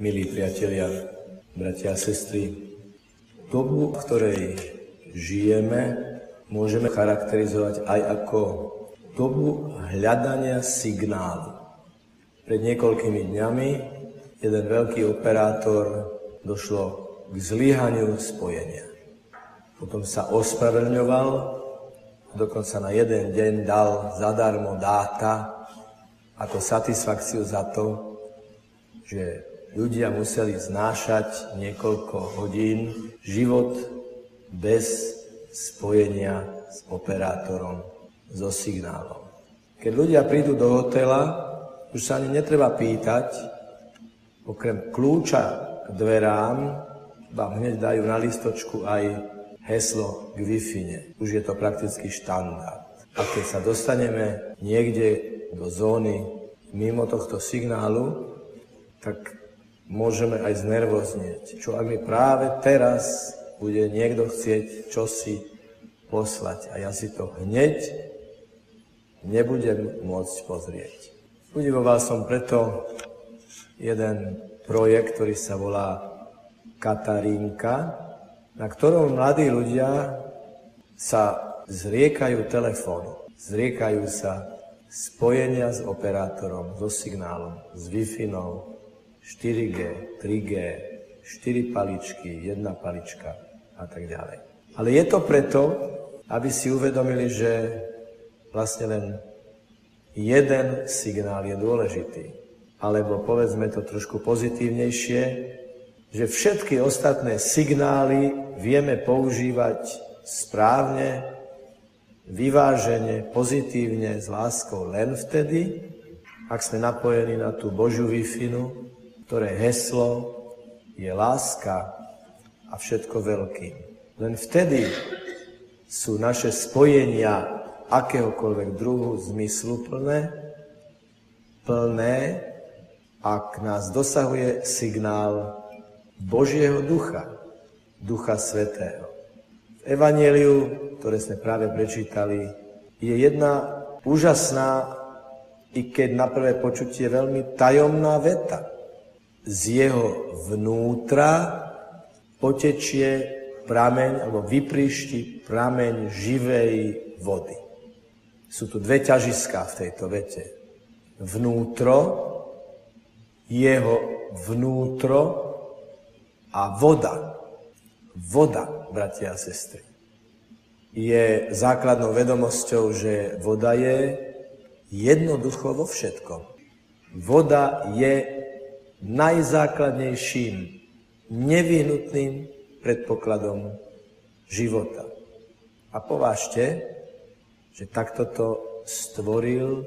Milí priatelia, bratia a sestry, dobu, v ktorej žijeme, môžeme charakterizovať aj ako dobu hľadania signálu. Pred niekoľkými dňami jeden veľký operátor došlo k zlyhaniu spojenia. Potom sa ospravedlňoval, dokonca na jeden deň dal zadarmo dáta ako satisfakciu za to, že ľudia museli znášať niekoľko hodín život bez spojenia s operátorom, so signálom. Keď ľudia prídu do hotela, už sa ani netreba pýtať, okrem kľúča k dverám vám hneď dajú na listočku aj heslo k wi Už je to prakticky štandard. A keď sa dostaneme niekde do zóny mimo tohto signálu, tak môžeme aj znervoznieť. Čo ak mi práve teraz bude niekto chcieť čosi poslať a ja si to hneď nebudem môcť pozrieť. Udivoval som preto jeden projekt, ktorý sa volá Katarínka, na ktorom mladí ľudia sa zriekajú telefónu, zriekajú sa spojenia s operátorom, so signálom, s Wi-Fi, 4G, 3G, 4 paličky, jedna palička a tak ďalej. Ale je to preto, aby si uvedomili, že vlastne len jeden signál je dôležitý. Alebo povedzme to trošku pozitívnejšie, že všetky ostatné signály vieme používať správne, vyvážene, pozitívne, s láskou len vtedy, ak sme napojení na tú Božiu wi ktoré heslo je láska a všetko veľkým. Len vtedy sú naše spojenia akéhokoľvek druhu zmysluplné, plné, ak nás dosahuje signál Božieho ducha, ducha svetého. V Evangeliu, ktoré sme práve prečítali, je jedna úžasná, i keď na prvé počutie veľmi tajomná veta z jeho vnútra potečie prameň, alebo vypríšti prameň živej vody. Sú tu dve ťažiská v tejto vete. Vnútro, jeho vnútro a voda. Voda, bratia a sestry, je základnou vedomosťou, že voda je jednoducho vo všetkom. Voda je najzákladnejším, nevyhnutným predpokladom života. A povážte, že takto to stvoril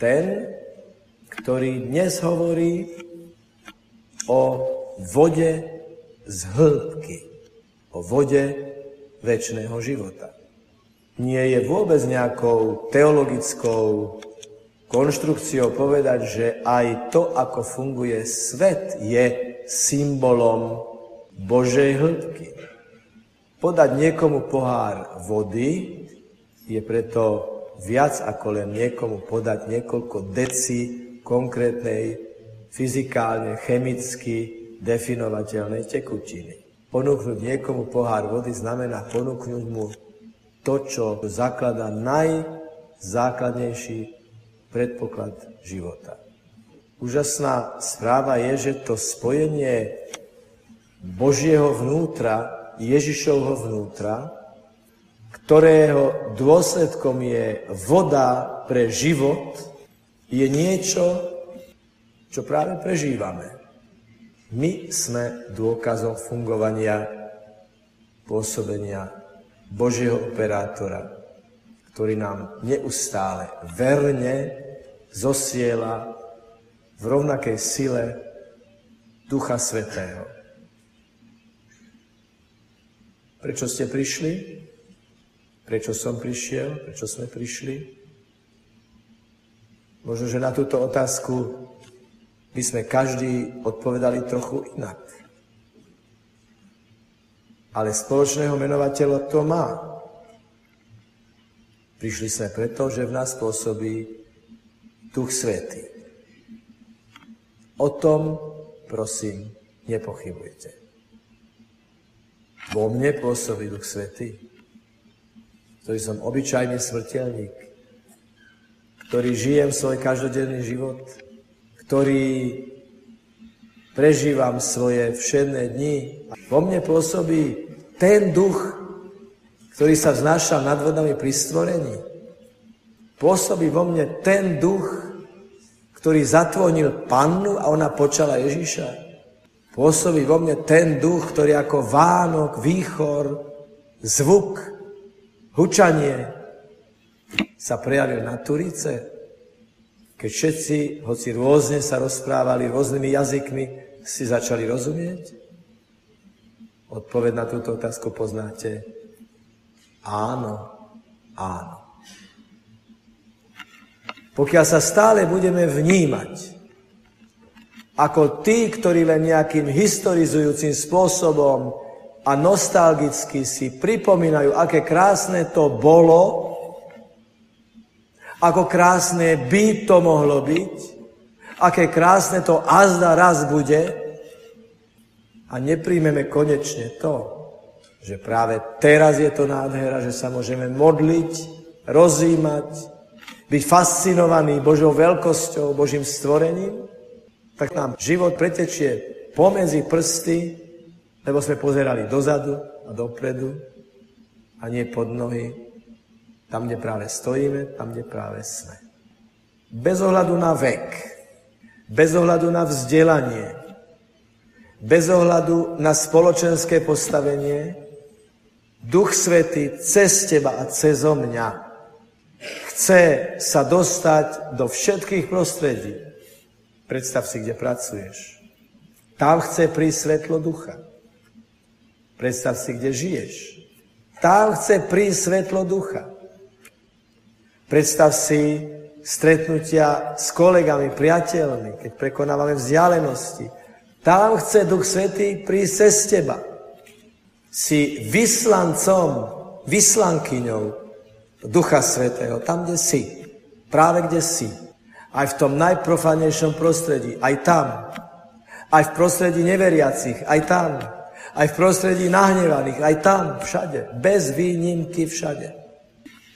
ten, ktorý dnes hovorí o vode z hĺbky, o vode väčšného života. Nie je vôbec nejakou teologickou konštrukciou povedať, že aj to, ako funguje svet, je symbolom Božej hĺbky. Podať niekomu pohár vody je preto viac ako len niekomu podať niekoľko deci konkrétnej fyzikálne, chemicky definovateľnej tekutiny. Ponúknuť niekomu pohár vody znamená ponúknuť mu to, čo zaklada najzákladnejší predpoklad života. Úžasná správa je, že to spojenie Božieho vnútra, Ježišovho vnútra, ktorého dôsledkom je voda pre život, je niečo, čo práve prežívame. My sme dôkazom fungovania, pôsobenia Božieho operátora, ktorý nám neustále verne zosiela v rovnakej sile Ducha Svetého. Prečo ste prišli? Prečo som prišiel? Prečo sme prišli? Možno, že na túto otázku by sme každý odpovedali trochu inak. Ale spoločného menovateľa to má. Prišli sme preto, že v nás pôsobí Duch Svetý. O tom prosím, nepochybujte. Vo mne pôsobí Duch Svetý, ktorý som obyčajný smrteľník, ktorý žijem svoj každodenný život, ktorý prežívam svoje všedné dni. Vo mne pôsobí ten duch, ktorý sa vznášal nad vodami pri stvorení. Pôsobí vo mne ten duch, ktorý zatvonil pannu a ona počala Ježiša. Pôsobí vo mne ten duch, ktorý ako Vánok, výchor, zvuk, hučanie sa prejavil na Turice, keď všetci, hoci rôzne sa rozprávali rôznymi jazykmi, si začali rozumieť? Odpoveď na túto otázku poznáte. Áno, áno. Pokiaľ sa stále budeme vnímať ako tí, ktorí len nejakým historizujúcim spôsobom a nostalgicky si pripomínajú, aké krásne to bolo, ako krásne by to mohlo byť, aké krásne to azda raz bude a nepríjmeme konečne to, že práve teraz je to nádhera, že sa môžeme modliť, rozímať, byť fascinovaný Božou veľkosťou, Božím stvorením, tak nám život pretečie pomedzi prsty, lebo sme pozerali dozadu a dopredu a nie pod nohy, tam, kde práve stojíme, tam, kde práve sme. Bez ohľadu na vek, bez ohľadu na vzdelanie, bez ohľadu na spoločenské postavenie, Duch Svety cez teba a cez mňa chce sa dostať do všetkých prostredí. Predstav si, kde pracuješ. Tam chce prísť svetlo ducha. Predstav si, kde žiješ. Tam chce prísť svetlo ducha. Predstav si stretnutia s kolegami, priateľmi, keď prekonávame vzdialenosti. Tam chce Duch Svetý prísť cez teba. Si vyslancom, vyslankyňou Ducha Svetého, tam, kde si, práve kde si. Aj v tom najprofanejšom prostredí, aj tam. Aj v prostredí neveriacich, aj tam. Aj v prostredí nahnevaných, aj tam, všade. Bez výnimky všade.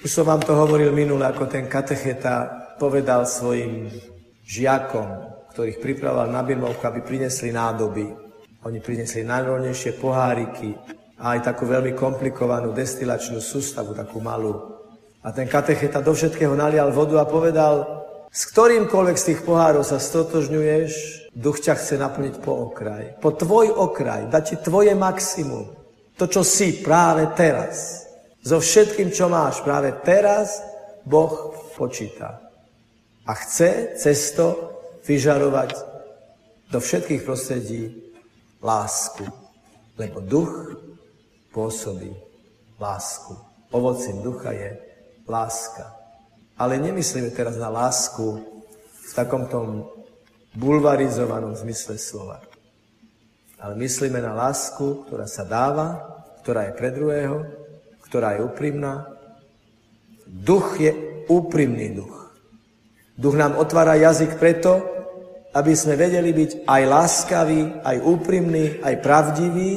Už som vám to hovoril minule, ako ten katecheta povedal svojim žiakom, ktorých pripravoval na birmovku, aby prinesli nádoby. Oni prinesli najrovnejšie poháriky a aj takú veľmi komplikovanú destilačnú sústavu, takú malú. A ten katecheta do všetkého nalial vodu a povedal, s ktorýmkoľvek z tých pohárov sa stotožňuješ, duch ťa chce naplniť po okraj. Po tvoj okraj, dať ti tvoje maximum. To, čo si práve teraz. So všetkým, čo máš práve teraz, Boh počíta. A chce cesto vyžarovať do všetkých prostredí lásku. Lebo duch pôsobí lásku. Ovocím ducha je láska. Ale nemyslíme teraz na lásku v takom tom bulvarizovanom zmysle slova. Ale myslíme na lásku, ktorá sa dáva, ktorá je pre druhého, ktorá je úprimná. Duch je úprimný duch. Duch nám otvára jazyk preto, aby sme vedeli byť aj láskaví, aj úprimní, aj pravdiví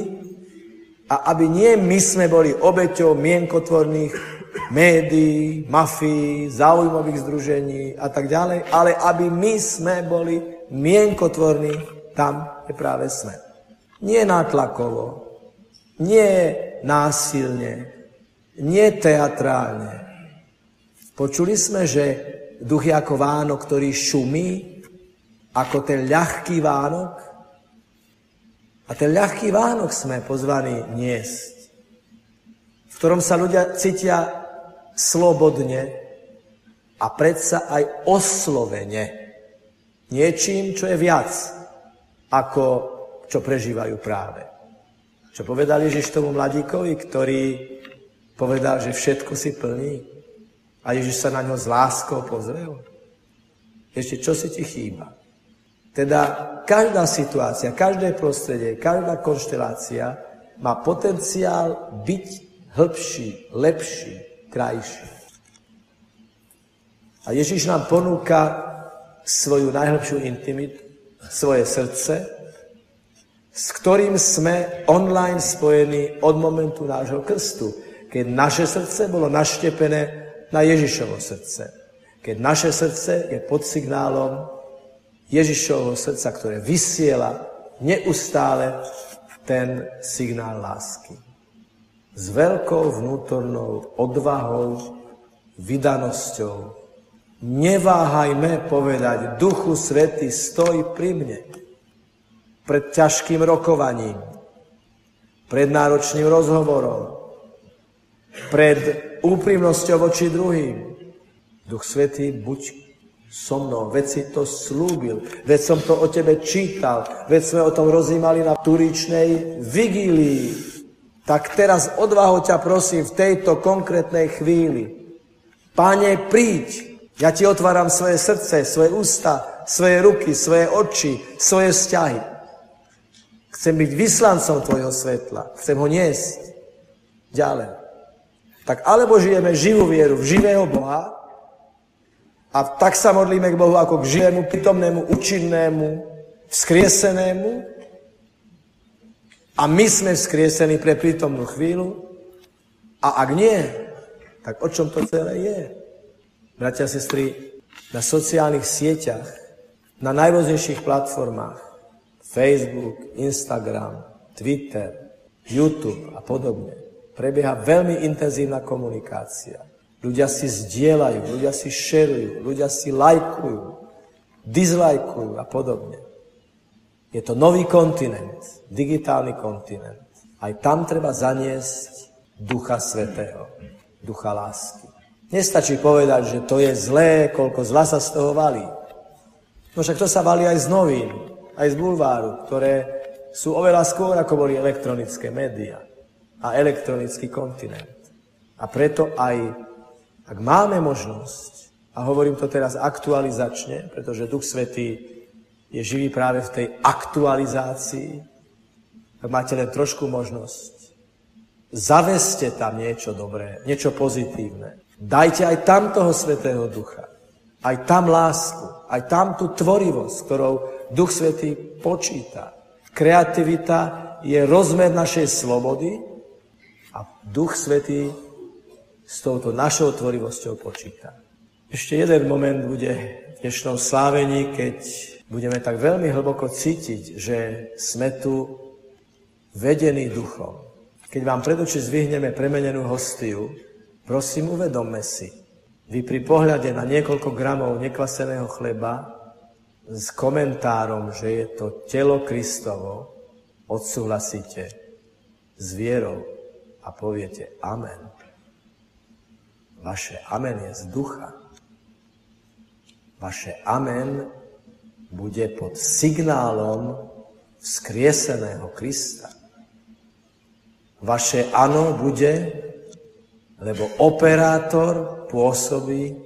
a aby nie my sme boli obeťou mienkotvorných médií, mafii, záujmových združení a tak ďalej, ale aby my sme boli mienkotvorní tam, kde práve sme. Nie nátlakovo, nie násilne, nie teatrálne. Počuli sme, že duch je ako Vánok, ktorý šumí, ako ten ľahký Vánok. A ten ľahký Vánok sme pozvaní niesť, v ktorom sa ľudia cítia slobodne a predsa aj oslovene niečím, čo je viac ako čo prežívajú práve. Čo povedal Ježiš tomu mladíkovi, ktorý povedal, že všetko si plní a Ježiš sa na ňo s láskou pozrel. Ešte čo si ti chýba? Teda každá situácia, každé prostredie, každá konštelácia má potenciál byť hĺbší, lepší, krajší. A Ježíš nám ponúka svoju najhlbšiu intimitu, svoje srdce, s ktorým sme online spojení od momentu nášho krstu, keď naše srdce bolo naštepené na Ježišovo srdce. Keď naše srdce je pod signálom Ježišovho srdca, ktoré vysiela neustále ten signál lásky. S veľkou vnútornou odvahou, vydanosťou. Neváhajme povedať, Duchu Svety, stoj pri mne. Pred ťažkým rokovaním, pred náročným rozhovorom, pred úprimnosťou voči druhým. Duch Svetý, buď so mnou, veď si to slúbil, veď som to o tebe čítal, veď sme o tom rozímali na turičnej vigílii. Tak teraz odvaho ťa prosím v tejto konkrétnej chvíli. Pane, príď, ja ti otváram svoje srdce, svoje ústa, svoje ruky, svoje oči, svoje vzťahy. Chcem byť vyslancom tvojho svetla, chcem ho niesť ďalej. Tak alebo žijeme živú vieru v živého Boha, a tak sa modlíme k Bohu ako k živému, prítomnému, účinnému, vzkriesenému. A my sme vzkriesení pre prítomnú chvíľu. A ak nie, tak o čom to celé je? Bratia a sestry, na sociálnych sieťach, na najrôznejších platformách, Facebook, Instagram, Twitter, YouTube a podobne, prebieha veľmi intenzívna komunikácia. Ľudia si zdieľajú, ľudia si šerujú, ľudia si lajkujú, dislajkujú a podobne. Je to nový kontinent, digitálny kontinent. Aj tam treba zaniesť Ducha Svetého, Ducha lásky. Nestačí povedať, že to je zlé, koľko zla sa z toho valí. No však to sa valí aj z novín, aj z bulváru, ktoré sú oveľa skôr, ako boli elektronické médiá a elektronický kontinent. A preto aj ak máme možnosť, a hovorím to teraz aktualizačne, pretože Duch Svetý je živý práve v tej aktualizácii, ak máte len trošku možnosť, zaveste tam niečo dobré, niečo pozitívne. Dajte aj tam toho Svetého Ducha. Aj tam lásku, aj tam tú tvorivosť, ktorou Duch Svetý počíta. Kreativita je rozmer našej slobody a Duch Svetý s touto našou tvorivosťou počíta. Ešte jeden moment bude dnešnom slávení, keď budeme tak veľmi hlboko cítiť, že sme tu vedení duchom. Keď vám pred oči zvyhneme premenenú hostiu, prosím uvedomme si, vy pri pohľade na niekoľko gramov nekvaseného chleba s komentárom, že je to telo Kristovo, odsúhlasíte s vierou a poviete Amen. Vaše amen je z ducha. Vaše amen bude pod signálom vzkrieseného Krista. Vaše ano bude, lebo operátor pôsobí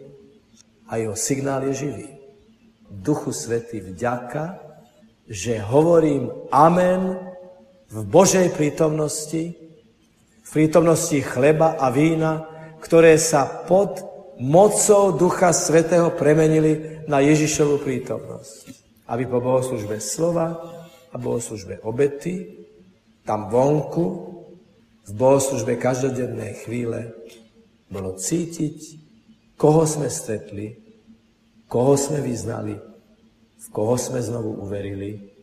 a jeho signál je živý. Duchu Svety vďaka, že hovorím amen v Božej prítomnosti, v prítomnosti chleba a vína, ktoré sa pod mocou Ducha Svetého premenili na Ježišovu prítomnosť. Aby po bohoslužbe slova a bohoslužbe obety, tam vonku, v bohoslužbe každodennej chvíle, bolo cítiť, koho sme stretli, koho sme vyznali, v koho sme znovu uverili,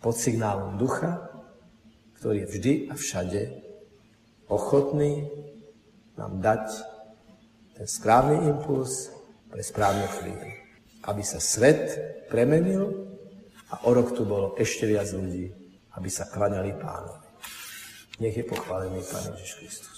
pod signálom ducha, ktorý je vždy a všade ochotný nám dať ten správny impuls pre správnu chvíľu. Aby sa svet premenil a o rok tu bolo ešte viac ľudí, aby sa klaňali pánovi. Nech je pochválený Pán Ježiš Kristus.